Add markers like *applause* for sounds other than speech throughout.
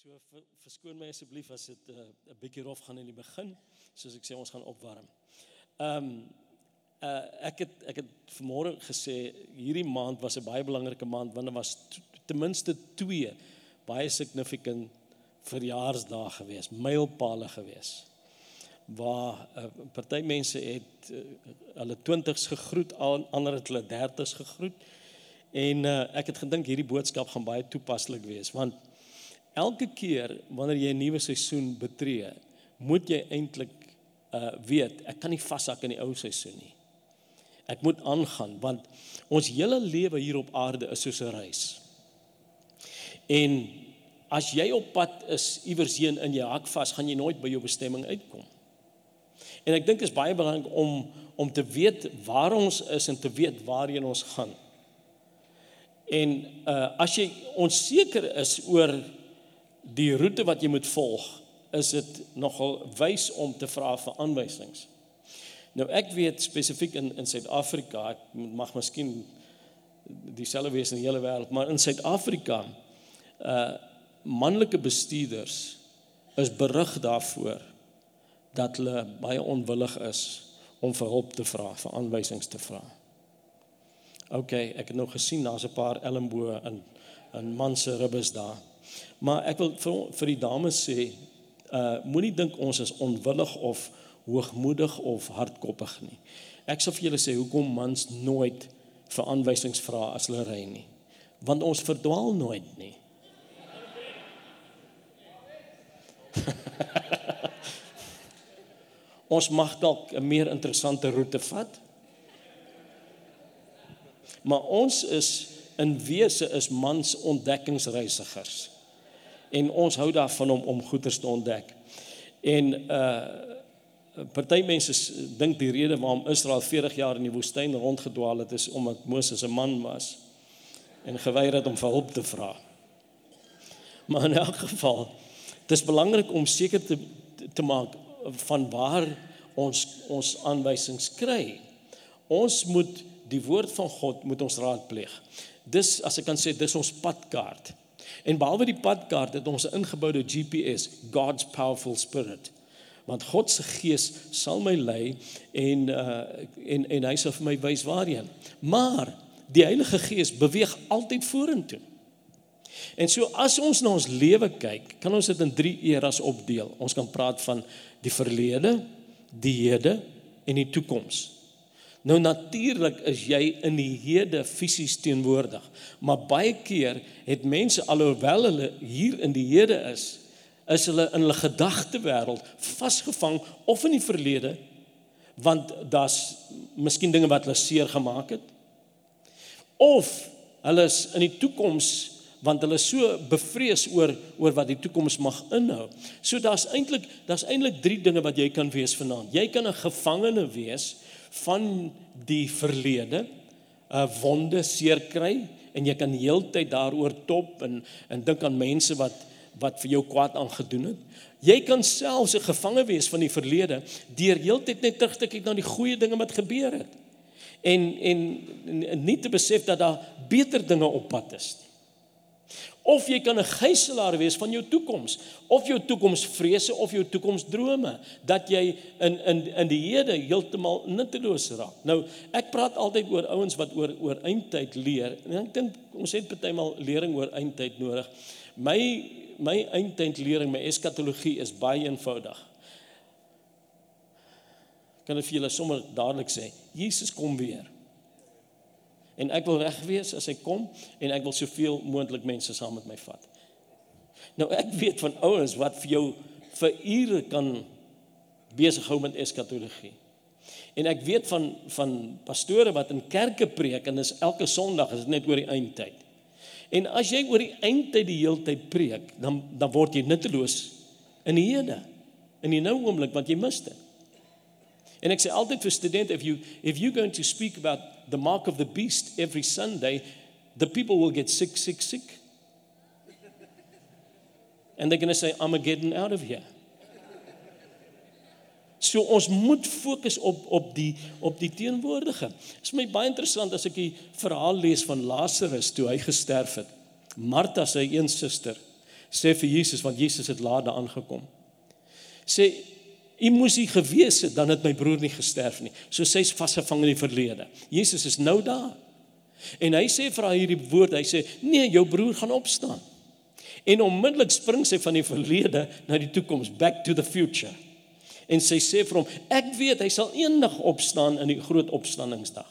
So ver, verskoon my asseblief as dit 'n uh, 'n bietjie rof gaan in die begin, soos ek sê ons gaan opwarm. Ehm um, uh, ek het ek het vanmôre gesê hierdie maand was 'n baie belangrike maand want daar was ten minste 2 baie significant verjaarsdae gewees, mylpale gewees waar uh, party mense het uh, hulle 20's gegroet, ander het hulle 30's gegroet. En uh, ek het gedink hierdie boodskap gaan baie toepaslik wees want elke keer wanneer jy 'n nuwe seisoen betree, moet jy eintlik uh weet, ek kan nie vashak in die ou seisoen nie. Ek moet aangaan want ons hele lewe hier op aarde is soos 'n reis. En as jy op pad is iewers heen in jou hak vas, gaan jy nooit by jou bestemming uitkom. En ek dink dit is baie belangrik om om te weet waar ons is en te weet waarheen ons gaan. En uh as jy onseker is oor die roete wat jy moet volg, is dit nogal wys om te vra vir aanwysings. Nou ek weet spesifiek in in Suid-Afrika, ek mag miskien dieselfde wees in die hele wêreld, maar in Suid-Afrika uh manlike bestuurders is berig daarvoor dat hulle baie onwillig is om vir hulp te vra, vir aanwysings te vra. OK, ek het nou gesien daar's 'n paar elmboë in in man se ribbes daar. Maar ek wil vir vir die dames sê, uh moenie dink ons is onwillig of hoogmoedig of hardkoppig nie. Ek sal vir julle sê hoekom mans nooit vir aanwysings vra as hulle ry nie. Want ons verdwaal nooit nie. *laughs* ons mag dalk 'n meer interessante roete vat. Maar ons is in wese is mans ontdekkingsreisigers en ons hou daarvan om om goeders te ontdek. En uh party mense dink die rede waarom Israel 40 jaar in die woestyn rondgedwaal het is omdat Moses 'n man was en geweier het om vir hulp te vra. Maar in elk geval, dit is belangrik om seker te te maak van waar ons ons aanwysings kry. Ons moet die woord van God moet ons raadpleeg. Dis as ek kan sê dis ons padkaart. En behalwe die padkaart het ons 'n ingeboude GPS, God's powerful spirit. Want God se gees sal my lei en uh en en hy sal vir my wys waarheen. Maar die Heilige Gees beweeg altyd vorentoe. En so as ons na ons lewe kyk, kan ons dit in 3 eras opdeel. Ons kan praat van die verlede, die hede en die toekoms. Nou natuurlik is jy in die hede fisies teenwoordig, maar baie keer het mense alhoewel hulle hier in die hede is, is hulle in hulle gedagtewêreld vasgevang of in die verlede want daar's miskien dinge wat hulle seer gemaak het of hulle is in die toekoms want hulle is so bevrees oor oor wat die toekoms mag inhou. So daar's eintlik daar's eintlik drie dinge wat jy kan wees vanaand. Jy kan 'n gevangene wees van die verlede, 'n wonde seer kry en jy kan heeltyd daaroor top en en dink aan mense wat wat vir jou kwaad aangedoen het. Jy kan selfs 'n gevangene wees van die verlede deur heeltyd net terug te kyk na die goeie dinge wat gebeur het. En en, en nie te besef dat daar beter dinge op pad is nie. Of jy kan 'n gijslaer wees van jou toekoms, of jou toekomsvrese of jou toekomsdrome dat jy in in in die hede heeltemal nutteloos raak. Nou, ek praat altyd oor ouens wat oor oor eindtyd leer. En ek dink ons het partymal lering oor eindtyd nodig. My my eindtyd lering, my eskatologie is baie eenvoudig. Kan ek vir julle sommer dadelik sê, Jesus kom weer en ek wil reg wees as hy kom en ek wil soveel moontlik mense saam met my vat. Nou ek weet van ouens wat vir jou vir ure kan besig hou met eskatologie. En ek weet van van pastore wat in kerke preek en dis elke Sondag is dit net oor die eindtyd. En as jy oor die eindtyd die hele tyd preek, dan dan word jy nutteloos in die hede. In die nou oomblik want jy mis dit. En ek sê altyd vir studente if you if you going to speak about the mark of the beast every Sunday, the people will get sick, sick, sick. And they're going to say, I'm getting out of here. So ons moet fokus op op die op die teenwoordige. Dit is my baie interessant as ek die verhaal lees van Lazarus toe hy gesterf het. Martha sy een suster Sê vir Jesus want Jesus het laat daar aangekom. Sê U moes hy gewees het dan het my broer nie gesterf nie. So sy's vasgevang in die verlede. Jesus is nou daar. En hy sê vir haar hierdie woord, hy sê: "Nee, jou broer gaan opstaan." En onmiddellik spring sy van die verlede na die toekoms, back to the future. En sy sê vir hom: "Ek weet hy sal eendag opstaan in die groot opstanningsdag."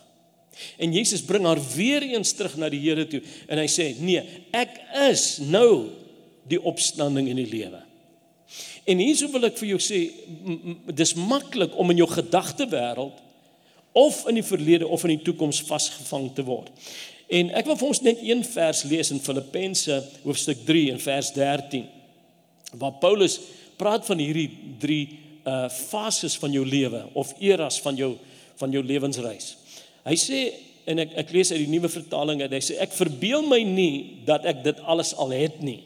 En Jesus bring haar weer eens terug na die Here toe en hy sê: "Nee, ek is nou die opstanding en die lewe." En hierso wil ek vir jou sê, dis maklik om in jou gedagte wêreld of in die verlede of in die toekoms vasgevang te word. En ek wil vir ons net een vers lees in Filippense hoofstuk 3 en vers 13 waar Paulus praat van hierdie drie uh fases van jou lewe of eras van jou van jou lewensreis. Hy sê en ek ek lees uit die nuwe vertaling en hy sê ek verbeel my nie dat ek dit alles al het nie.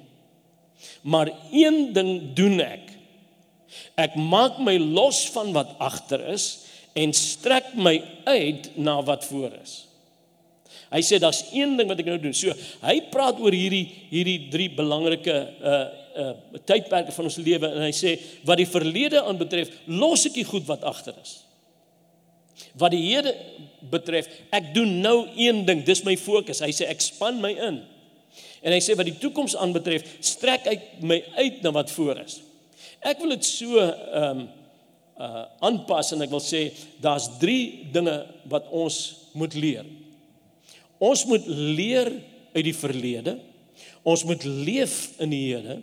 Maar een ding doen ek. Ek maak my los van wat agter is en strek my uit na wat voor is. Hy sê daar's een ding wat ek nou doen. So hy praat oor hierdie hierdie drie belangrike uh uh tydperke van ons lewe en hy sê wat die verlede aanbetref, los ek die goed wat agter is. Wat die hede betref, ek doen nou een ding, dis my fokus. Hy sê ek span my in. En hy sê wat die toekoms aanbetref, strek ek my uit na wat voor is. Ek wil dit so ehm um, uh aanpas en ek wil sê daar's 3 dinge wat ons moet leer. Ons moet leer uit die verlede. Ons moet leef in die Here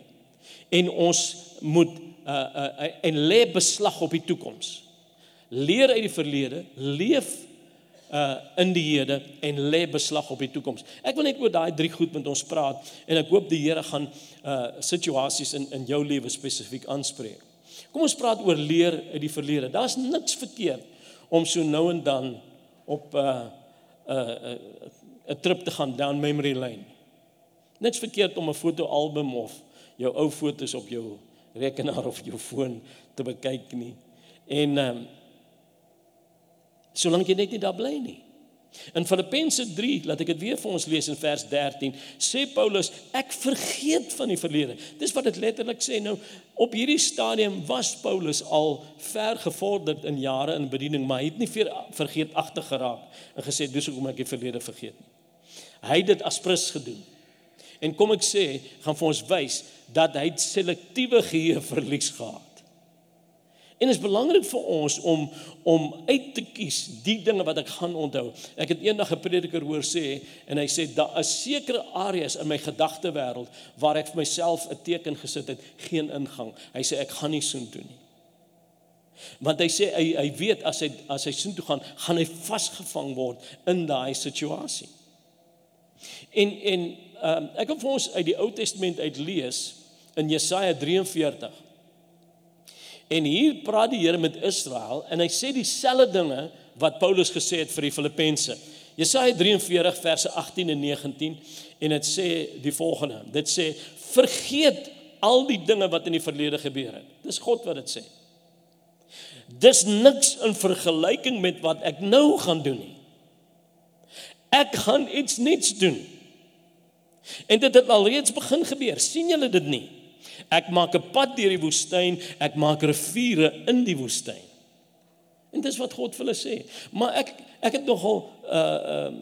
en ons moet uh uh en lê beslag op die toekoms. Leer uit die verlede, leef uh in die Here en lê beslag op die toekoms. Ek wil net oor daai drie goed met ons praat en ek hoop die Here gaan uh situasies in in jou lewe spesifiek aanspreek. Kom ons praat oor leer uit die verlede. Daar's niks verkeerd om so nou en dan op 'n uh, 'n uh, 'n uh, trip te gaan down memory lane. Niks verkeerd om 'n fotoalbum of jou ou fotos op jou rekenaar of jou foon te bekyk nie. En um, solank jy net nie daar bly nie. In Filippense 3, laat ek dit weer vir ons lees in vers 13, sê Paulus, ek vergeet van die verlede. Dis wat dit letterlik sê. Nou, op hierdie stadium was Paulus al ver gevorderd in jare in bediening, maar hy het nie vergeet agter geraak en gesê dis hoekom ek die verlede vergeet nie. Hy het dit aspres gedoen. En kom ek sê, gaan vir ons wys dat hy selektiewe geheue verlies gehad. En dit is belangrik vir ons om om uit te kies die dinge wat ek gaan onthou. Ek het eendag 'n prediker hoor sê en hy sê daar is sekere areas in my gedagtewêreld waar ek vir myself 'n teken gesit het, geen ingang. Hy sê ek gaan nie so doen nie. Want hy sê hy hy weet as hy as hy soontoe gaan, gaan hy vasgevang word in daai situasie. En en um, ek wil vir ons uit die Ou Testament uit lees in Jesaja 43 En hier praat die Here met Israel en hy sê dieselfde dinge wat Paulus gesê het vir die Filippense. Jesaja 43 verse 18 en 19 en dit sê die volgende. Dit sê vergeet al die dinge wat in die verlede gebeur het. Dis God wat dit sê. Dis niks in vergelyking met wat ek nou gaan doen nie. Ek gaan iets nuuts doen. En dit het al reeds begin gebeur. sien julle dit nie? Ek maak 'n pad deur die woestyn, ek maak riviere in die woestyn. En dis wat God vir hulle sê. Maar ek ek het nogal uh uh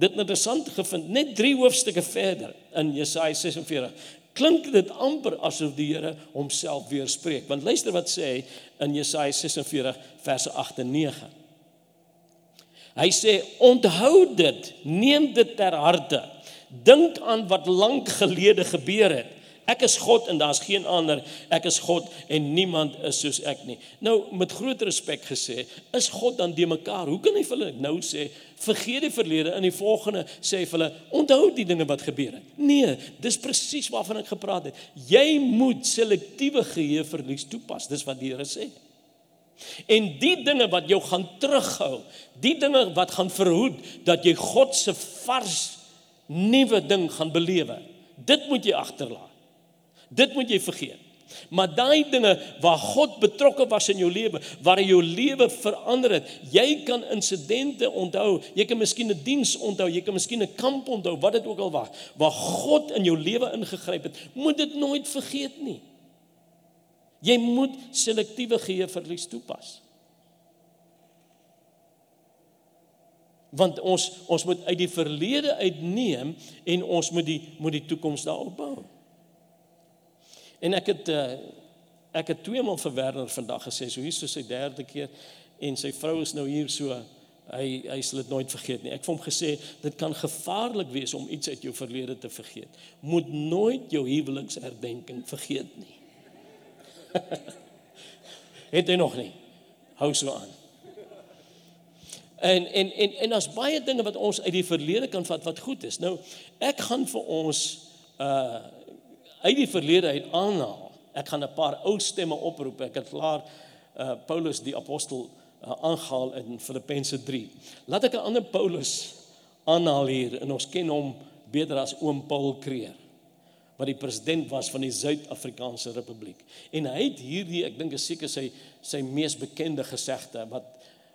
dit interessant gevind net 3 hoofstukke verder in Jesaja 46. Klink dit amper asof die Here homself weerspreek. Want luister wat sê hy in Jesaja 46 verse 8 en 9. Hy sê onthou dit, neem dit ter harte. Dink aan wat lank gelede gebeur het. Ek is God en daar's geen ander. Ek is God en niemand is soos ek nie. Nou met groot respek gesê, is God dan de mekaar? Hoe kan hy vir hulle nou sê vergeet die verlede en die volgende sê vir hulle onthou die dinge wat gebeur het? Nee, dis presies waarvan ek gepraat het. Jy moet selektiewe geheue verlies toepas. Dis wat die Here sê. En die dinge wat jou gaan terughou, die dinge wat gaan verhoed dat jy God se vars nuwe ding gaan belewe. Dit moet jy agterlaat. Dit moet jy vergeet. Maar daai dinge waar God betrokke was in jou lewe, waar hy jou lewe verander het, jy kan insidente onthou, jy kan miskien 'n diens onthou, jy kan miskien 'n kamp onthou, wat dit ook al was, waar God in jou lewe ingegryp het, moet dit nooit vergeet nie. Jy moet selektiewe geheueverlies toepas. Want ons ons moet uit die verlede uitneem en ons moet die moet die toekoms daarop bou. En ek het uh, ek het twee maal vir Werner vandag gesê, so hier is so sy derde keer en sy vrou is nou hier so hy hy sal dit nooit vergeet nie. Ek het hom gesê dit kan gevaarlik wees om iets uit jou verlede te vergeet. Moet nooit jou huweliksherdenking vergeet nie. *laughs* het hy nog nie. Hou so aan. En en en en daar's baie dinge wat ons uit die verlede kan vat wat goed is. Nou ek gaan vir ons uh uit die verlede uit aanhaal. Ek gaan 'n paar ou stemme oproep. Ek het klaar uh Paulus die apostel uh, aangehaal in Filippense 3. Laat ek 'n ander Paulus aanhaal hier en ons ken hom beter as oom Paul Kreer wat die president was van die Suid-Afrikaanse Republiek. En hy het hierdie, ek dink is seker sy sy mees bekende gesegde wat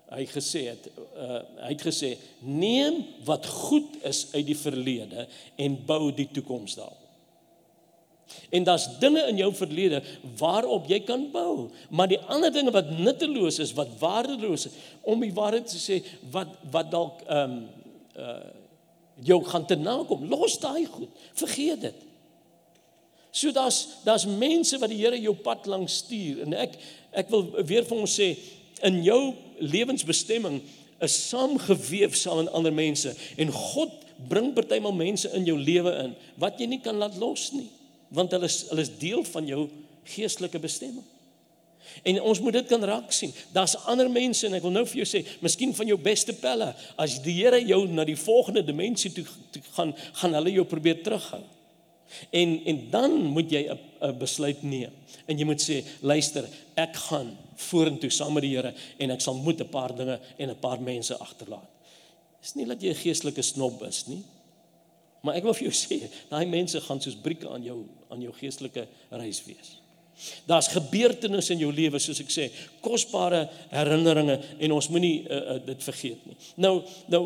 hy gesê het uh, hy het gesê neem wat goed is uit die verlede en bou die toekoms daarop. En daar's dinge in jou verlede waarop jy kan bou, maar die ander dinge wat nutteloos is, wat waardeloos is, om die waarheid te sê, wat wat dalk ehm um, uh jou gaan te nakom, los daai goed. Vergeet dit. So daar's daar's mense wat die Here jou pad langs stuur en ek ek wil weer vir ons sê in jou lewensbestemming is saamgeweef saam met ander mense en God bring partymal mense in jou lewe in wat jy nie kan laat los nie want hulle is hulle is deel van jou geestelike bestemming. En ons moet dit kan raak sien. Daar's ander mense en ek wil nou vir jou sê, miskien van jou beste pelle, as die Here jou na die volgende dimensie toe, toe gaan, gaan hulle jou probeer terughou. En en dan moet jy 'n besluit neem. En jy moet sê, luister, ek gaan vorentoe saam met die Here en ek sal moet 'n paar dinge en 'n paar mense agterlaat. Dis nie dat jy 'n geestelike snob is nie. Maar ek wil vir jou *laughs* sê, daai mense gaan soos brieke aan jou aan jou geestelike reis wees. Daar's gebeurtenisse in jou lewe soos ek sê, kosbare herinneringe en ons moenie uh, uh, dit vergeet nie. Nou nou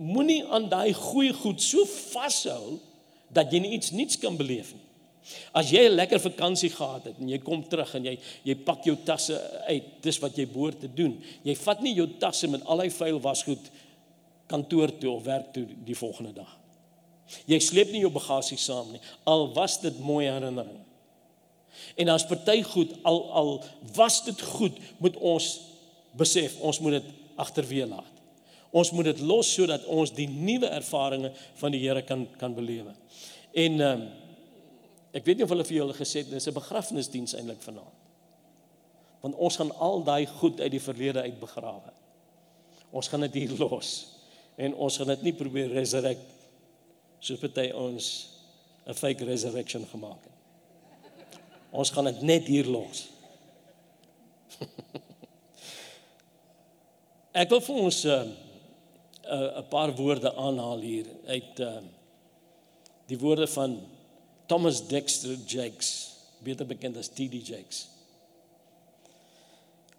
moenie aan daai goeie goed so vashou dat jy iets niets kan beleef nie. As jy 'n lekker vakansie gehad het en jy kom terug en jy jy pak jou tasse uit, dis wat jy behoort te doen. Jy vat nie jou tasse met al die vuil wasgoed kantoor toe of werk toe die volgende dag. Jy sleep nie jou bagasie saam nie, al was dit mooi herinnering. En as party goed al al was dit goed, moet ons besef ons moet dit agterweë laat. Ons moet dit los sodat ons die nuwe ervarings van die Here kan kan belewe. En ehm um, ek weet nie of hulle vir julle gesê het dis 'n begrafnisdiens eintlik vanaand. Want ons gaan al daai goed uit die verlede uit begrawe. Ons gaan dit hier los en ons gaan dit nie probeer resurrect soos party ons 'n fake resurrection gemaak het. Ons gaan dit net hier los. *laughs* ek wil vir ons 'n uh, 'n paar woorde aanhaal hier uit uh, die woorde van Thomas Dexter Jakes, beter bekend as TD Jakes.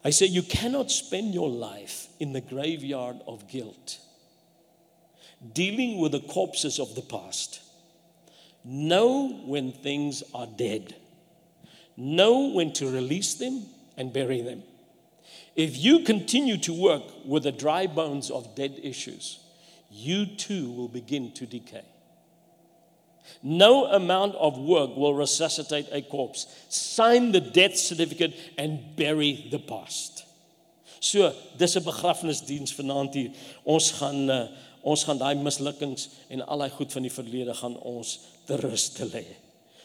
Hy sê you cannot spend your life in the graveyard of guilt dealing with the corpses of the past. Know when things are dead. Know when to release them and bury them. If you continue to work with the dry bones of dead issues, you too will begin to decay. No amount of work will resuscitate a corpse. Sign the death certificate and bury the past. So, dis 'n begrafnisdiens vanaand hier. Ons gaan uh, ons gaan daai mislukkings en al daai goed van die verlede gaan ons te rus te lê.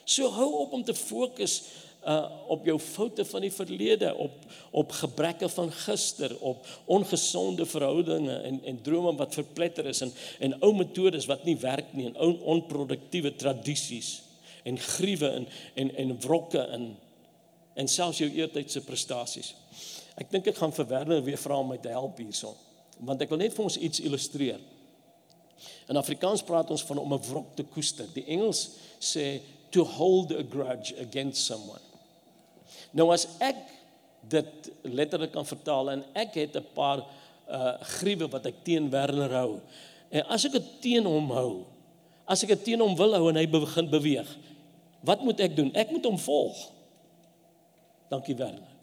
So hou op om te fokus uh op jou foute van die verlede, op op gebreke van gister, op ongesonde verhoudinge en en drome wat verpletter is en en ou metodes wat nie werk nie en ou onproduktiewe tradisies en gruwe en en en wrokke in en selfs jou eertydse prestasies. Ek dink ek gaan vir Werner weer vra om my te help hierson, want ek wil net vir ons iets illustreer. In Afrikaans praat ons van om 'n wrok te koester. Die Engels sê to hold a grudge against someone. Nou as ek dit letterlik kan vertaal en ek het 'n paar uh gruwe wat ek teen Werner hou. En as ek dit teen hom hou, as ek dit teen hom wil hou en hy begin beweeg, wat moet ek doen? Ek moet hom volg. Dankie Werner.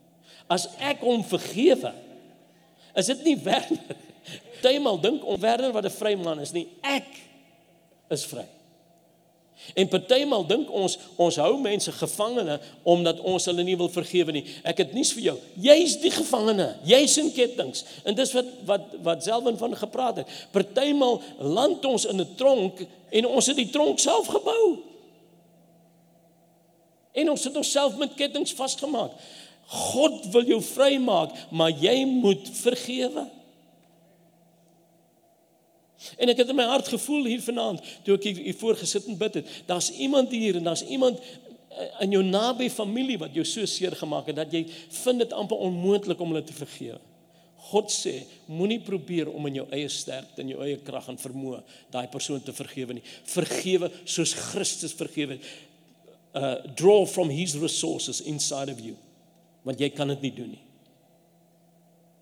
As ek hom vergewe, is dit nie Werner. Partymal dink om Werner wat 'n vry man is nie, ek is vry. En partymal dink ons ons hou mense gevangene omdat ons hulle nie wil vergewe nie. Ek het nuus vir jou. Jy's die gevangene. Jy's in kettinge. En dis wat wat wat Selwyn van gepraat het. Partymal land ons in 'n tronk en ons het die tronk self gebou. En ons het onsself met kettinge vasgemaak. God wil jou vrymaak, maar jy moet vergewe. En ek het in my hart gevoel hier vanaand toe ek hier voor gesit en bid het. Daar's iemand hier en daar's iemand eh, in jou naby familie wat jou so seer gemaak het dat jy vind dit amper onmoontlik om hulle te vergewe. God sê, moenie probeer om in jou eie sterkte en jou eie krag en vermoë daai persoon te vergewe nie. Vergewe soos Christus vergewe het. Uh draw from his resources inside of you. Want jy kan dit nie doen nie.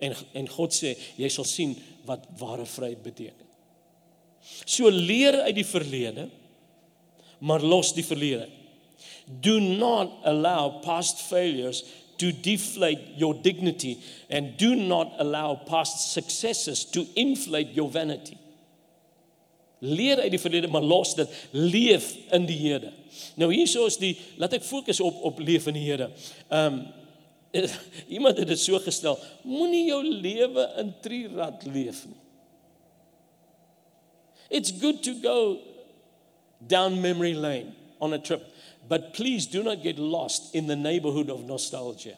En en God sê, jy sal sien wat ware vryheid beteken. So leer uit die verlede, maar los die verlede. Do not allow past failures to deflate your dignity and do not allow past successes to inflate your vanity. Leer uit die verlede, maar los dit. Leef in die Here. Nou hierso is die laat ek fokus op op leef in die Here. Um *laughs* iemand het dit so gestel, moenie jou lewe in trirad leef nie. It's good to go down memory lane on a trip, but please do not get lost in the neighborhood of nostalgia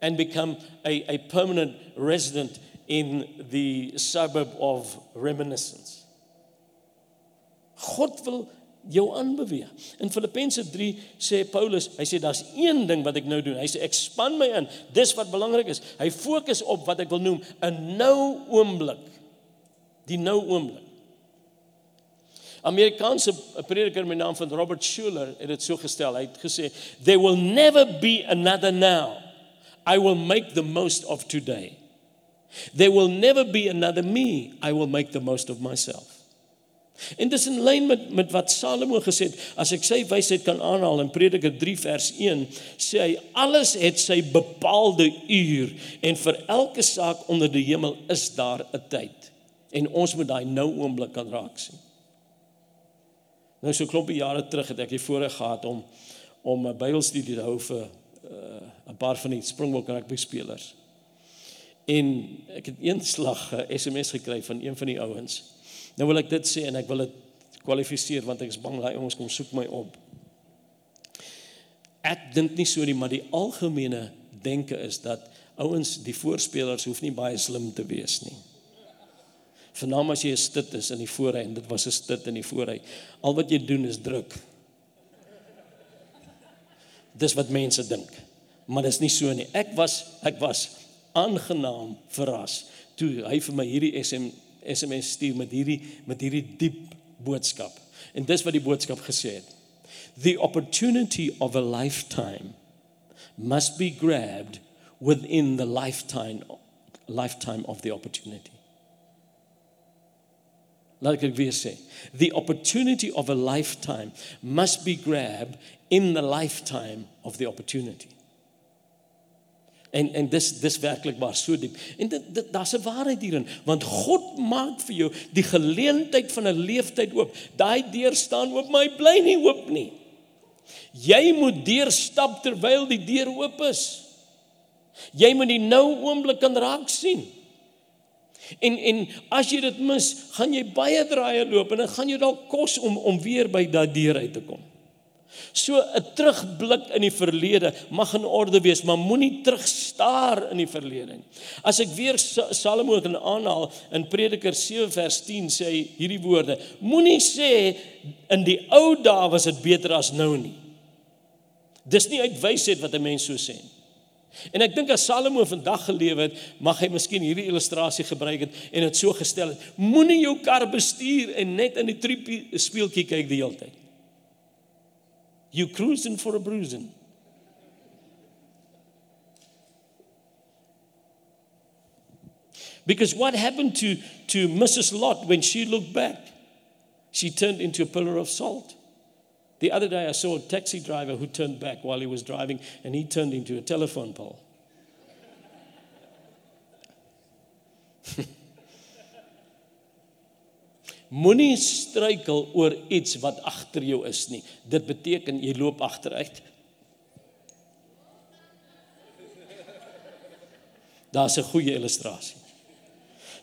and become a, a permanent resident in the suburb of reminiscence. God wil jou aanbeweeg. In Filippense 3 sê Paulus, hy sê daar's een ding wat ek nou doen. Hy sê ek span my in. Dis wat belangrik is. Hy fokus op wat ek wil noem 'n nou oomblik. Die nou oomblik. Amerikaanse prediker met naam van Robert Schuller het dit so gestel. Hy het gesê there will never be another now. I will make the most of today. There will never be another me. I will make the most of myself. En dis in lyn met met wat Salomo gesê het, as ek sy wysheid kan aanhaal in Prediker 3 vers 1, sê hy alles het sy bepaalde uur en vir elke saak onder die hemel is daar 'n tyd. En ons moet daai nou oomblik kan raak sien. Nou so klompie jare terug het ek die voorreg gehad om om 'n Bybelstudie te hou vir uh, 'n paar van die Springbok rugby spelers. En ek het eenslag 'n SMS gekry van een van die ouens. Nou wil ek dit sê en ek wil dit kwalifiseer want ek is bang daai ouens kom soek my op. Ek dink nie so nie, maar die algemene denke is dat ouens die voorspelers hoef nie baie slim te wees nie. Vernaam as jy 'n stit is in die voorry en dit was 'n stit in die voorry. Al wat jy doen is druk. Dis wat mense dink. Maar dis nie so nie. Ek was ek was aangenaam verras toe hy vir my hierdie SM, SMS stuur met hierdie met hierdie diep boodskap. En dis wat die boodskap gesê het. The opportunity of a lifetime must be grabbed within the lifetime lifetime of the opportunity. Laat ek weer sê, the opportunity of a lifetime must be grabbed in the lifetime of the opportunity. En en dis dis werklik maar so diep. En dit, dit daar's 'n waarheid hierin, want God maak vir jou die geleentheid van 'n leeftyd oop. Daai deur staan oop, maar hy bly nie oop nie. Jy moet deurstap terwyl die deur oop is. Jy moet die nou oomblik kan raak sien. En en as jy dit mis, gaan jy baie draaie loop en dit gaan jou dalk kos om om weer by daai deur uit te kom. So 'n terugblik in die verlede mag in orde wees, maar moenie terugstaar in die verlede nie. As ek weer Salomo kan aanhaal in Prediker 7 vers 10 sê hy hierdie woorde: Moenie sê in die ou dae was dit beter as nou nie. Dis nie uit wysheid wat 'n mens so sê nie. En ek dink as Salomo vandag geleef het, mag hy miskien hierdie illustrasie gebruik het en dit so gestel het: Moenie jou kar bestuur en net in die triepie eh, speeltjie kyk die hele tyd. You cruising for a bruising. Because what happened to, to Mrs. Lot when she looked back? She turned into a pillar of salt. The other day I saw a taxi driver who turned back while he was driving and he turned into a telephone pole. *laughs* Moenie struikel oor iets wat agter jou is nie. Dit beteken jy loop agteruit. Daar's 'n goeie illustrasie.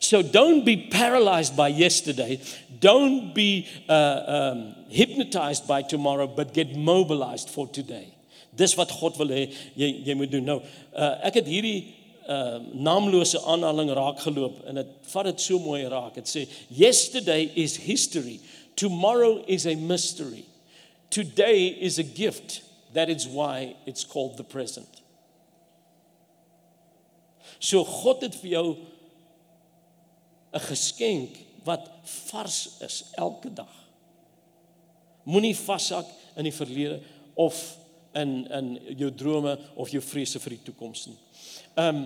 So don't be paralyzed by yesterday. Don't be uh um hypnotized by tomorrow but get mobilized for today. Dis wat God wil hê jy jy moet doen. Nou, uh ek het hierdie uh naamlose aanhaling raak geloop en dit vat dit so mooi raak. Dit sê yesterday is history. Tomorrow is a mystery. Today is a gift. That is why it's called the present. So God het vir jou 'n geskenk wat vars is elke dag. Moenie vashak in die verlede of in in jou drome of jou vrese vir die toekoms nie. Um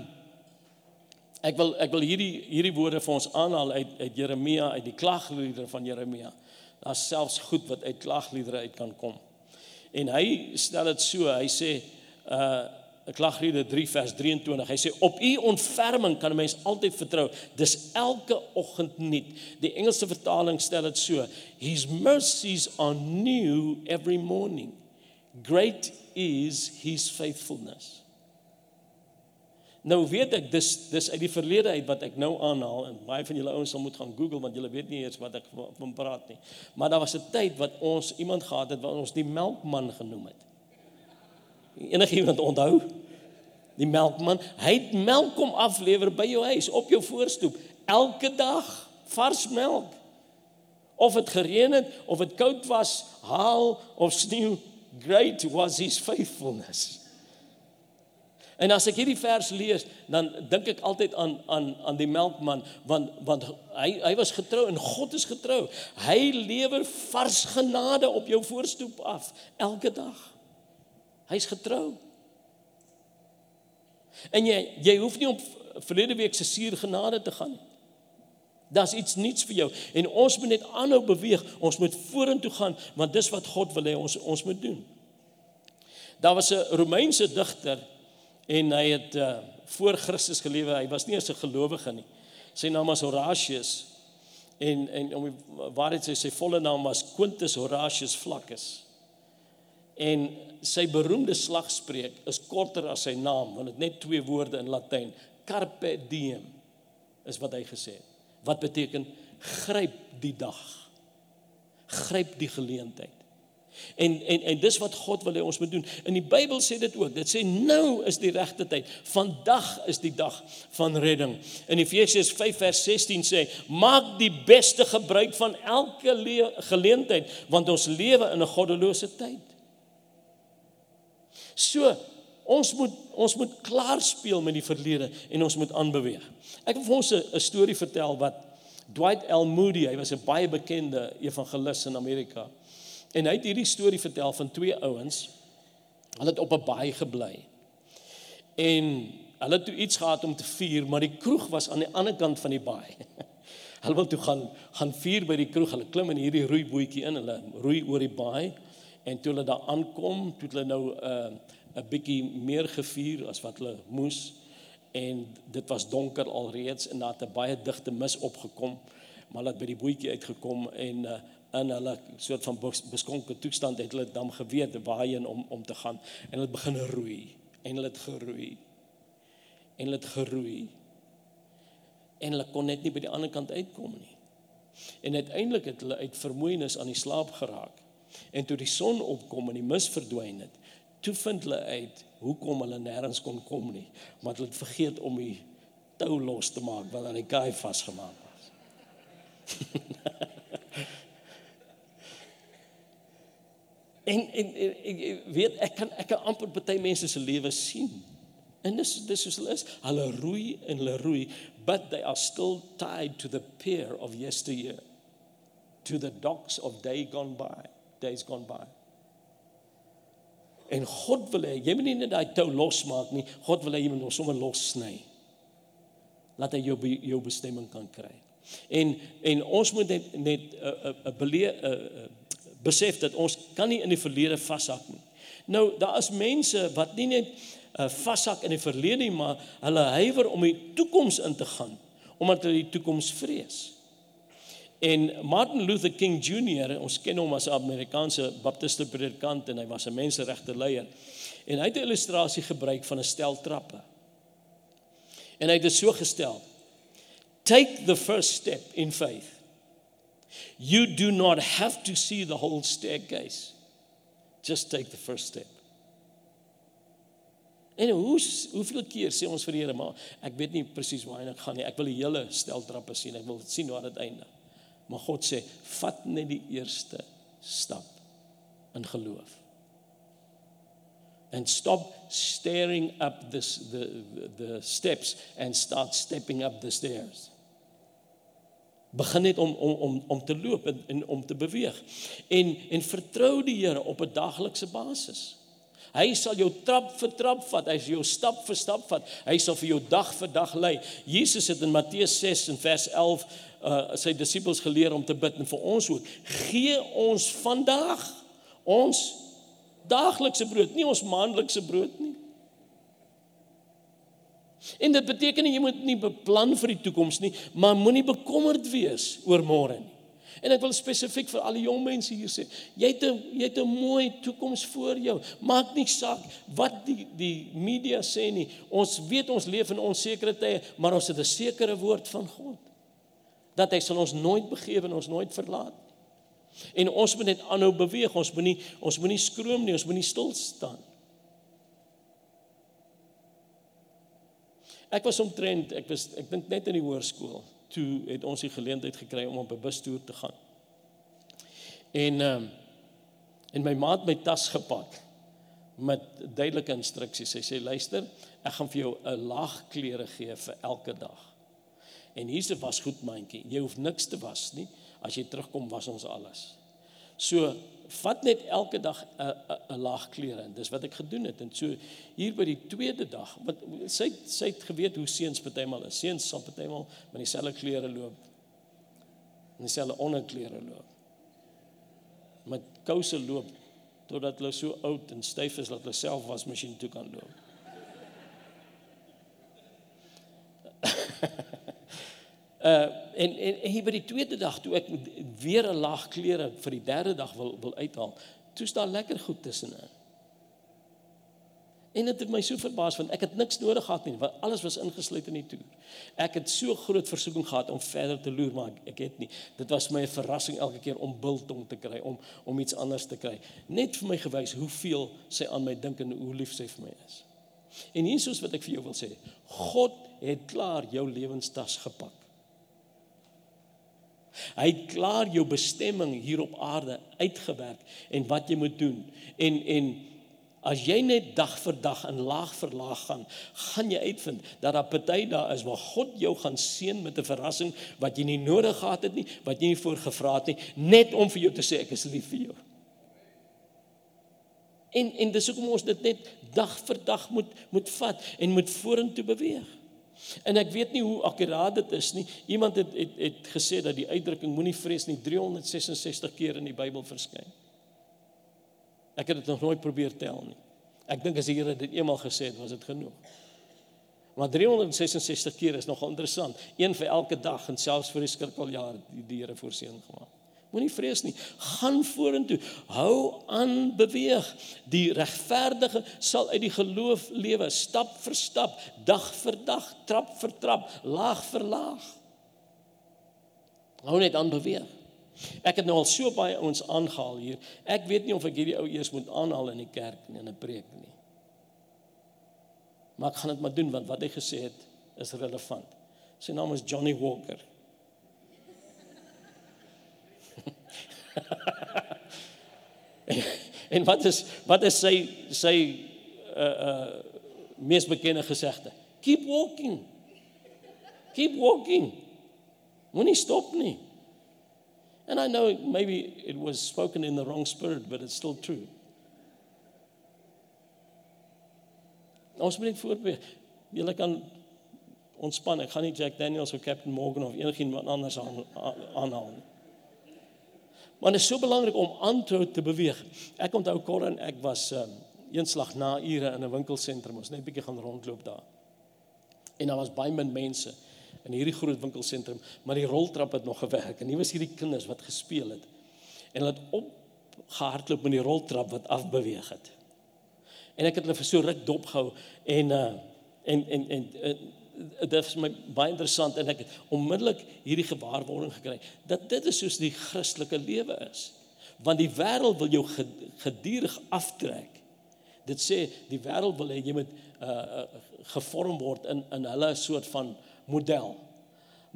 ek wil ek wil hierdie hierdie woorde vir ons aanhaal uit uit Jeremia uit die klagliedere van Jeremia. Daar's selfs goed wat uit klagliedere uit kan kom. En hy stel dit so, hy sê uh Klagliedere 3 vers 23. Hy sê op u ontferming kan 'n mens altyd vertrou. Dis elke oggend nuut. Die Engelse vertaling stel dit so: His mercies are new every morning. Great is his faithfulness. Nou weet ek dis dis uit die verlede uit wat ek nou aanhaal en baie van julle ouens sal moet gaan Google want julle weet nie eers wat ek van praat nie. Maar daar was 'n tyd wat ons iemand gehad het wat ons die melkman genoem het. Enigiemand onthou? Die melkman, hy het melk kom aflewer by jou huis op jou voorstoep elke dag, vars melk. Of dit gereën het of dit koud was, haal of sneeu, great was his faithfulness. En as ek hierdie vers lees, dan dink ek altyd aan aan aan die melkman want want hy hy was getrou en God is getrou. Hy lewer vars genade op jou voorstoep af elke dag. Hy's getrou. En jy jy hoef nie op verlede week se suur genade te gaan nie. Daar's iets nuuts vir jou en ons moet net aanhou beweeg. Ons moet vorentoe gaan want dis wat God wil hê ons ons moet doen. Daar was 'n Romeinse digter en hy het uh, voor Christus gelewe. Hy was nie 'n gelowige nie. Sy naam was Horatius en en om waar dit sy sy volle naam was Quintus Horatius Flaccus. En sy beroemde slagspreuk is korter as sy naam want dit net twee woorde in Latyn. Carpe diem is wat hy gesê het. Wat beteken gryp die dag. Gryp die geleentheid. En en en dis wat God wil hê ons moet doen. In die Bybel sê dit ook. Dit sê nou is die regte tyd. Vandag is die dag van redding. In Efesiërs 5 vers 16 sê: "Maak die beste gebruik van elke geleentheid, want ons lewe in 'n goddelose tyd." So, ons moet ons moet klaar speel met die verlede en ons moet aanbeweeg. Ek wil vir ons 'n storie vertel wat Dwight L. Moody, hy was 'n baie bekende evangelis in Amerika. En hy het hierdie storie vertel van twee ouens. Hulle het op 'n baai gebly. En hulle het toe iets gehad om te vier, maar die kroeg was aan die ander kant van die baai. *laughs* hulle wil toe gaan gaan vier by die kroeg. Hulle klim in hierdie roeibootjie in, hulle roei oor die baai en toe hulle daar aankom, toe hulle nou 'n uh, 'n bietjie meer gevier as wat hulle moes. En dit was donker alreeds en daar het 'n baie digte mis opgekom maar hulle het by die bootjie uitgekom en uh, in hulle soort van beskonke toestand het hulle dan geweet waarheen om om te gaan. En hulle begin roei en hulle het geroei en hulle het geroei. En hulle kon net nie by die ander kant uitkom nie. En uiteindelik het hulle uit vermoeienis aan die slaap geraak en toe die son opkom en die mis verdwyn het toe vind hulle uit hoekom hulle nêrens kon kom nie maar hulle het vergeet om die tou los te maak wat aan die kaai vasgemaak was *laughs* En en ek weet ek kan ek kan amper baie mense se lewe sien. En dis dis soos hulle is. Hulle roei en hulle roei, but they are still tied to the pier of yesteryear. To the docks of day gone by, days gone by. En God wil hê jy moet nie net daai tou losmaak nie. God wil hê jy moet hom sommer los sny. laat hy jou jou bestemming kan kry. En en ons moet net net 'n uh, 'n uh, uh, belee 'n uh, uh, besef dat ons kan nie in die verlede vashak nie. Nou daar is mense wat nie net uh, vashak in die verlede nie, maar hulle huiwer om die toekoms in te gaan omdat hulle die toekoms vrees. En Martin Luther King Jr, ons ken hom as 'n Amerikaanse baptiste predikant en hy was 'n menseregte leier. En hy het 'n illustrasie gebruik van 'n stel trappe. En hy het dit so gestel: Take the first step in faith. You do not have to see the whole staircase. Just take the first step. En hoe hoeveel keer sê ons vir die Here maar ek weet nie presies waar hy gaan nie. Ek wil die hele stel trappe sien. Ek wil sien waar dit eindig. Maar God sê, vat net die eerste stap in geloof. And stop staring up this the the steps and start stepping up the stairs. Begin net om om om om te loop en, en om te beweeg. En en vertrou die Here op 'n daglikse basis. Hy sal jou trap vir trap vat, hy sal jou stap vir stap vat. Hy sal vir jou dag vir dag lei. Jesus het in Matteus 6 en vers 11 uh sy disippels geleer om te bid en vir ons ook. Gee ons vandag ons daaglikse brood, nie ons maandelikse brood nie. En dit beteken nie jy moet nie beplan vir die toekoms nie, maar moenie bekommerd wees oor môre nie. En ek wil spesifiek vir al die jong mense hier sê, jy het 'n jy het 'n mooi toekoms voor jou. Maak nie saak wat die die media sê nie. Ons weet ons leef in onsekerte tye, maar ons het 'n sekere woord van God dat hy sal ons nooit begewe en ons nooit verlaat. En ons moet net aanhou beweeg. Ons moenie ons moenie skroom nie, ons moenie stil staan. Ek was omtrent, ek was ek dink net in die hoërskool toe het ons die geleentheid gekry om op 'n bustoer te gaan. En ehm um, en my maat my tas gepak met duidelike instruksies. Hy sê luister, ek gaan vir jou 'n laag klere gee vir elke dag. En hier's 'n wasgoedmandjie. Jy hoef niks te was nie. As jy terugkom, was ons alles. So, vat net elke dag 'n 'n laag klere en dis wat ek gedoen het. En so hier by die tweede dag, wat sy sy het geweet hoe seuns partymal is. Seuns sal partymal met dieselfde klere loop. En dieselfde onderklere loop. Met kouse loop totdat hulle so oud en styf is dat hulle self wasmasjien toe kan loop. *laughs* Uh en en, en hier by die tweede dag toe ek weer 'n laag klere vir die derde dag wil wil uithaal, toe staan lekker goed tussenin. En dit het my so verbaas want ek het niks nodig gehad nie, want alles was ingesluit in die toer. Ek het so groot versoeking gehad om verder te loer, maar ek het nie. Dit was my 'n verrassing elke keer om biltong te kry, om om iets anders te kry. Net vir my gewys hoeveel sy aan my dink en hoe lief sy vir my is. En hier is soos wat ek vir jou wil sê. God het klaar jou lewenstas gepak. Hy het klaar jou bestemming hier op aarde uitgewerk en wat jy moet doen. En en as jy net dag vir dag in laag vir laag gaan, gaan jy uitvind dat daar party daar is waar God jou gaan seën met 'n verrassing wat jy nie nodig gehad het nie, wat jy nie voor gevra het nie, net om vir jou te sê ek is lief vir jou. En en dis hoekom ons dit net dag vir dag moet moet vat en moet vorentoe beweeg. En ek weet nie hoe akkuraat dit is nie. Iemand het het het gesê dat die uitdrukking moenie vrees nie 366 keer in die Bybel verskyn. Ek het dit nog nooit probeer tel nie. Ek dink as die Here dit eenmal gesê het, was dit genoeg. Maar 366 keer is nog interessant. Een vir elke dag en selfs vir die skrikkeljaar die die Here voorsien gemaak. Moenie vrees nie. Gaan vorentoe. Hou aan beweeg. Die regverdige sal uit die geloof lewe, stap vir stap, dag vir dag, trap vir trap, laag vir laag. Hou net aan beweeg. Ek het nou al so baie ouens aangehaal hier. Ek weet nie of ek hierdie ou eers moet aanhaal in die kerk nie in 'n preek nie. Maar ek gaan dit maar doen want wat hy gesê het is relevant. Sy naam is Johnny Walker. *laughs* en wat is wat is sy sy uh uh mees bekende gesegde? Keep walking. Keep walking. Moenie stop nie. And I know maybe it was spoken in the wrong spirit, but it's still true. Ons moet net voorbeeld. Jy kan ontspan. Ek gaan nie Jack Daniels of Captain Morgan of enigiemand anders aan aanhaal nie. Maar dit is so belangrik om aan te beweeg. Ek onthou Corin, ek was um, eenslag na ure in 'n winkelsentrum. Ons net bietjie gaan rondloop daar. En daar was baie min mense in hierdie groot winkelsentrum, maar die roltrap het nog gewerk en hier was hierdie kinders wat gespeel het. En hulle het op gehardloop met die roltrap wat afbeweeg het. En ek het hulle vir so ruk dopgehou en uh en en en, en dit is my baie interessant en ek het onmiddellik hierdie gewaarwording gekry dat dit is soos die Christelike lewe is. Want die wêreld wil jou gedurig aftrek. Dit sê die wêreld wil hê jy moet uh, gevorm word in in hulle soort van model.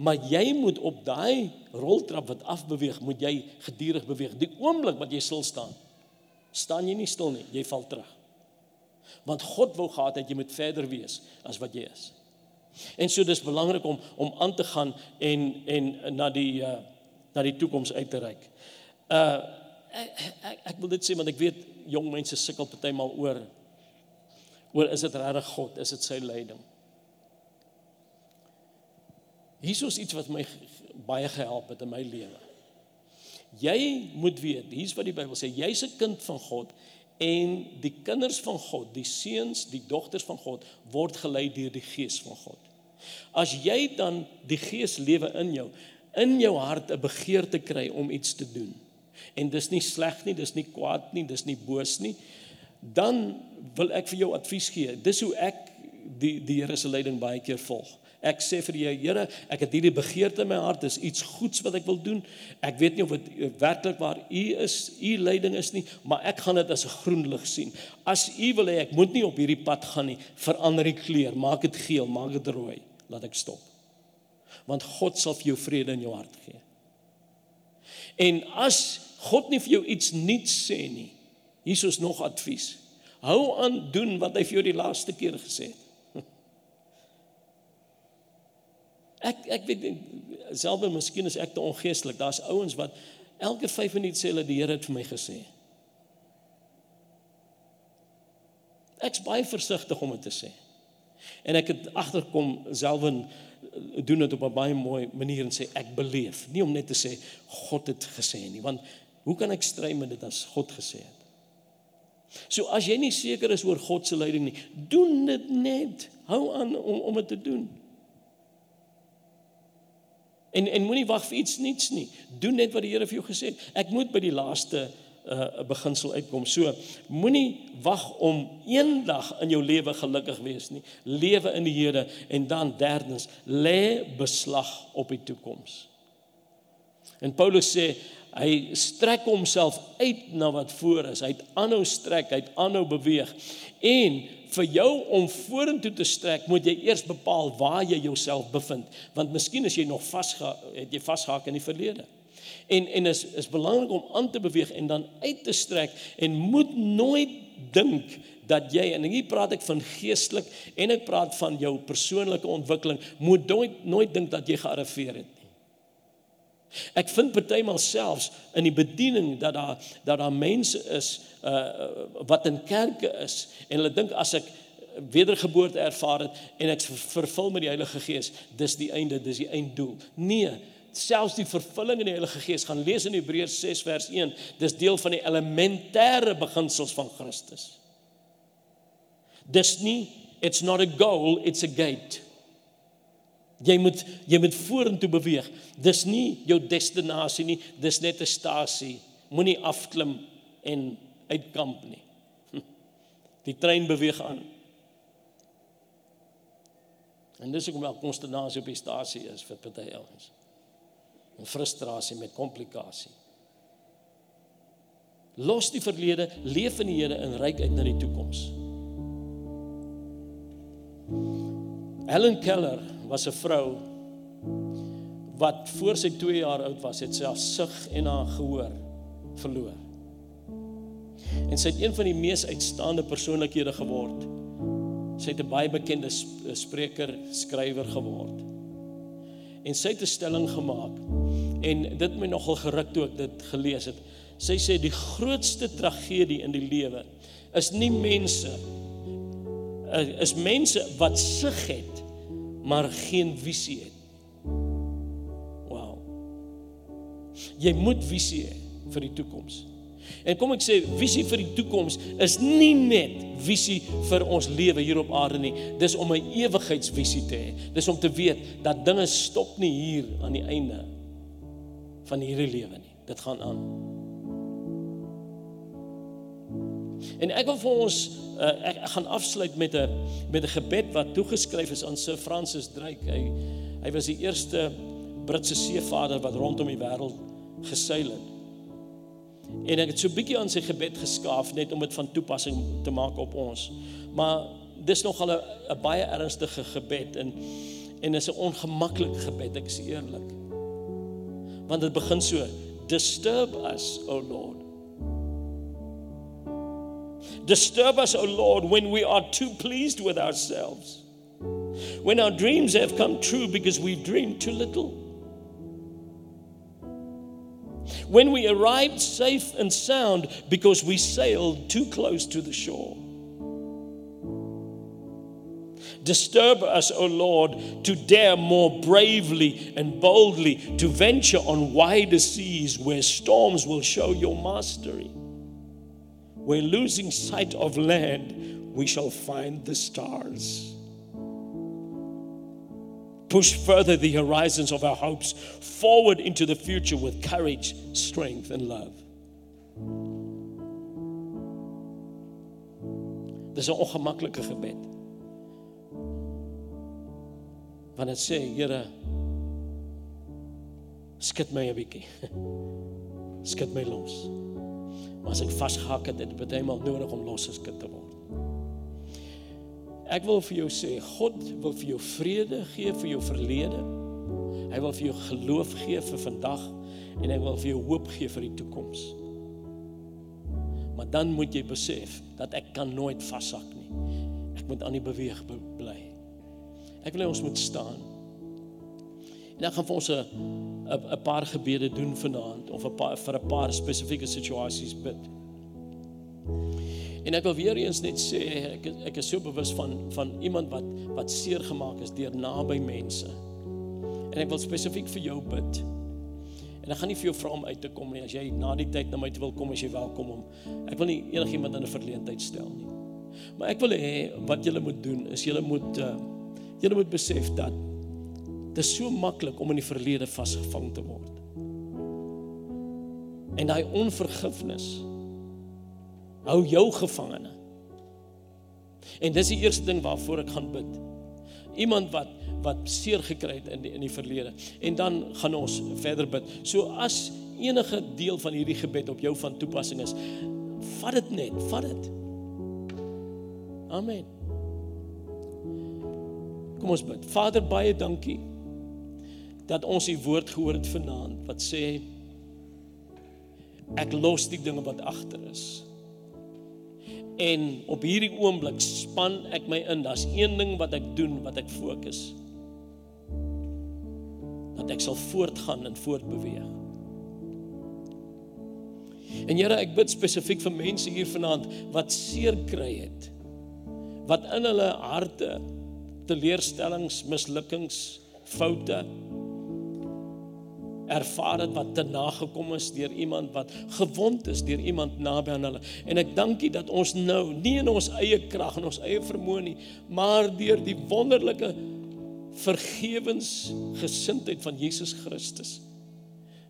Maar jy moet op daai roltrap wat afbeweeg, moet jy gedurig beweeg. Die oomblik wat jy stil staan, staan jy nie stil nie, jy val terug. Want God wou gehad het jy moet verder wees as wat jy is. En so dis belangrik om om aan te gaan en en na die uh na die toekoms uit te reik. Uh ek, ek ek wil dit sê want ek weet jong mense sukkel partymal oor oor is dit regtig God, is dit sy leiding? Hiersoos iets wat my baie gehelp het in my lewe. Jy moet weet, hier's wat die Bybel sê, jy's 'n kind van God en die kinders van God, die seuns, die dogters van God word gelei deur die Gees van God. As jy dan die Gees lewe in jou, in jou hart 'n begeerte kry om iets te doen. En dis nie sleg nie, dis nie kwaad nie, dis nie boos nie. Dan wil ek vir jou advies gee. Dis hoe ek die die Here se leiding baie keer volg. Ek sê vir jou Here, ek het hierdie begeerte in my hart, dis iets goeds wat ek wil doen. Ek weet nie of dit werklik waar U is, U leiding is nie, maar ek gaan dit as 'n groen lig sien. As U wil hê ek moet nie op hierdie pad gaan nie, verander die kleur, maak dit geel, maak dit rooi, laat ek stop. Want God sal vir jou vrede in jou hart gee. En as God nie vir jou iets nuuts sê nie, hier is nog advies. Hou aan doen wat hy vir jou die laaste keer gesê het. Ek ek weet selfs miskien is ek te ongeestelik. Daar's ouens wat elke 5 minute sê hulle die Here het vir my gesê. Ek's baie versigtig om dit te sê. En ek het agterkom selfs doen dit op 'n baie mooi manier en sê ek beleef, nie om net te sê God het gesê nie, want hoe kan ek stry met dit as God gesê het? So as jy nie seker is oor God se leiding nie, doen dit net. Hou aan om om dit te doen. En en moenie wag vir iets niets nie. Doen net wat die Here vir jou gesê het. Ek moet by die laaste uh beginsel uitkom. So moenie wag om eendag in jou lewe gelukkig wees nie. Lewe in die Here en dan derdens lê beslag op die toekoms. En Paulus sê hy strek homself uit na wat voor is. Hy het aanhou strek, hy het aanhou beweeg. En vir jou om vorentoe te strek, moet jy eers bepaal waar jy jouself bevind, want miskien is jy nog vasge het jy vasgehak in die verlede. En en is is belangrik om aan te beweeg en dan uit te strek en moet nooit dink dat jy en hier praat ek van geestelik en ek praat van jou persoonlike ontwikkeling, moet nooit nooit dink dat jy gearriveer het. Ek vind partymal selfs in die bediening dat daar dat daar mense is uh wat in kerke is en hulle dink as ek wedergeboorte ervaar het en ek vervul met die Heilige Gees, dis die einde, dis die einddoel. Nee, selfs die vervulling in die Heilige Gees gaan lees in Hebreërs 6 vers 1, dis deel van die elementêre beginsels van Christus. Dis nie it's not a goal, it's a gate. Jy moet jy moet vorentoe beweeg. Dis nie jou destinasie nie, dis net 'n stasie. Moenie afklim en uitkamp nie. Die trein beweeg aan. En dis hoekom wel konsternasie op die stasie is vir party ouens. En frustrasie met komplikasie. Los die verlede, leef in die Here en ryk uit na die toekoms. Helen Keller was 'n vrou wat voor sy 2 jaar oud was, het sy haar sig en haar gehoor verloor. En sy het een van die mees uitstaande persoonlikhede geword. Sy het 'n baie bekende spreker, skrywer geword. En sy het 'n stelling gemaak en dit het my nogal geruk toe ek dit gelees het. Sy sê die grootste tragedie in die lewe is nie mense is mense wat sug het maar geen visie het. Wow. Jy moet visie hê vir die toekoms. En kom ek sê visie vir die toekoms is nie net visie vir ons lewe hier op aarde nie. Dis om 'n ewigheidsvisie te hê. Dis om te weet dat dinge stop nie hier aan die einde van hierdie lewe nie. Dit gaan aan. En ek wil vir ons uh, ek, ek gaan afsluit met 'n met 'n gebed wat toegeskryf is aan Sir Francis Drake. Hy hy was die eerste Britse seevaarder wat rondom die wêreld geseil het. En ek het so 'n bietjie aan sy gebed geskaaf net om dit van toepassing te maak op ons. Maar dis nog al 'n baie ernstige gebed en en is 'n ongemaklike gebed, ek is eerlik. Want dit begin so: Disturb us, O Lord. Disturb us, O Lord, when we are too pleased with ourselves. When our dreams have come true because we've dreamed too little. when we arrived safe and sound because we sailed too close to the shore. Disturb us, O Lord, to dare more bravely and boldly to venture on wider seas where storms will show your mastery. Where losing sight of land, we shall find the stars push further the horizons of our hopes forward into the future with courage, strength, and love. Dis 'n ongemaklike gebed. Want dit sê, Here, skud my 'n bietjie. *laughs* Skud my los. Maar as ek vasgehak het, het dit baie maal nodig om losgeskit te word. Ek wil vir jou sê, God wil vir jou vrede gee vir jou verlede. Hy wil vir jou geloof gee vir vandag en hy wil vir jou hoop gee vir die toekoms. Maar dan moet jy besef dat ek kan nooit vashak nie. Ek moet aan die beweeg bly. Ek wil hê ons moet staan. En ek gaan vir ons 'n 'n paar gebede doen vanaand of 'n paar vir 'n paar spesifieke situasies bid. En ek wil weer eens net sê ek ek is so bewus van van iemand wat wat seer gemaak is deur naby mense. En ek wil spesifiek vir jou bid. En ek gaan nie vir jou vra om uit te kom nie. As jy na die tyd na my toe wil kom, as jy welkom om. Ek wil nie enigiemand in 'n verleentheid stel nie. Maar ek wil hê wat julle moet doen is julle moet uh, julle moet besef dat dit is so maklik om in die verlede vasgevang te word. En daai onvergifnis hou jou gevangene. En dis die eerste ding waarvoor ek gaan bid. Iemand wat wat seer gekry het in die, in die verlede. En dan gaan ons verder bid. So as enige deel van hierdie gebed op jou van toepassing is, vat dit net, vat dit. Amen. Kom ons bid. Vader, baie dankie dat ons u woord gehoor het vanaand wat sê ek los die dinge wat agter is. En op hierdie oomblik span ek my in. Daar's een ding wat ek doen wat ek fokus. Dat ek sal voortgaan en voortbeweeg. En Here, ek bid spesifiek vir mense hier vanaand wat seer kry het. Wat in hulle harte teleurstellings, mislukkings, foute ervaar het wat te nagekom is deur iemand wat gewond is deur iemand naby aan hulle. En ek dankie dat ons nou nie in ons eie krag en ons eie vermoë nie, maar deur die wonderlike vergewensgesindheid van Jesus Christus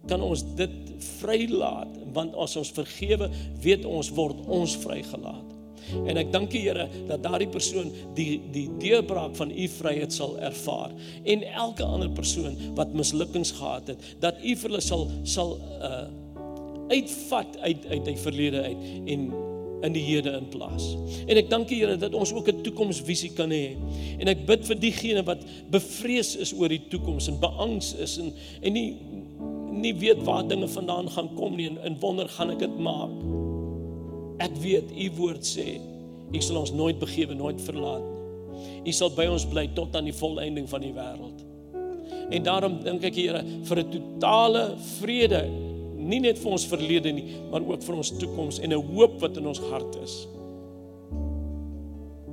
kan ons dit vrylaat want as ons vergewe, weet ons word ons vrygelaat. En ek dank U Here dat daardie persoon die die deurbraak van U vryheid sal ervaar en elke ander persoon wat mislukkings gehad het, dat U vir hulle sal sal uh uitvat uit uit die verlede uit en in die hede in plaas. En ek dank U Here dat ons ook 'n toekomsvisie kan hê. En ek bid vir diegene wat bevrees is oor die toekoms en beangs is en en nie nie weet waar dinge vandaan gaan kom nie en, en wonder gaan ek dit maak. Ek weet u woord sê, u sal ons nooit begewe, nooit verlaat nie. U sal by ons bly tot aan die volëinding van die wêreld. En daarom dink ek Here vir 'n totale vrede, nie net vir ons verlede nie, maar ook vir ons toekoms en 'n hoop wat in ons hart is.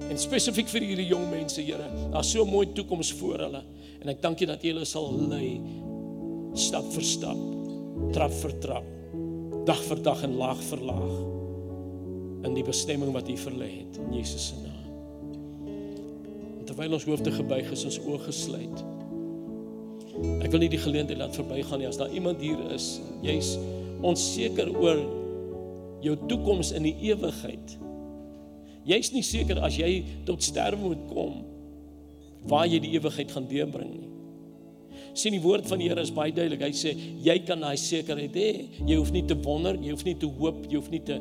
En spesifiek vir hierdie jong mense, Here, daar's so 'n mooi toekoms voor hulle. En ek dank U dat U hulle sal lei stap vir stap, trap vir trap, dag vir dag en laag vir laag in die bestemming wat U vir hulle het in Jesus se naam. Terwyl ons hoofde gebuig is, ons oë gesluit. Ek wil nie die geleentheid laat verbygaan nie as daar iemand hier is, jy's onseker oor jou toekoms in die ewigheid. Jy's nie seker as jy tot sterwe moet kom waar jy die ewigheid gaan deurbring nie. Sien die woord van die Here is baie duidelik. Hy sê jy kan daai sekerheid hê. Jy hoef nie te wonder, jy hoef nie te hoop, jy hoef nie te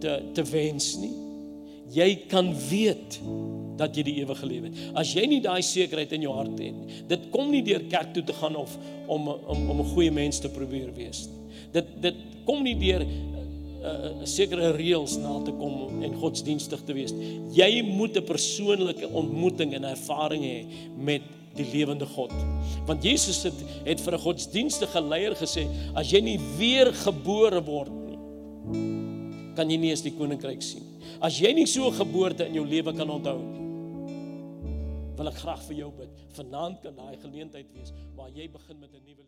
te te wens nie. Jy kan weet dat jy die ewige lewe het. As jy nie daai sekerheid in jou hart het nie, dit kom nie deur kerk toe te gaan of om om om 'n goeie mens te probeer wees nie. Dit dit kom nie deur uh, sekere reëls na te kom en godsdienstig te wees. Jy moet 'n persoonlike ontmoeting en ervaring hê met die lewende God. Want Jesus het het vir 'n godsdienstige leier gesê, as jy nie weer gebore word nie, kan jy nie eens die koninkryk sien. As jy nie so 'n geboorte in jou lewe kan onthou nie, wil ek graag vir jou bid. Vanaand kan daai geleentheid wees waar jy begin met 'n nuwe.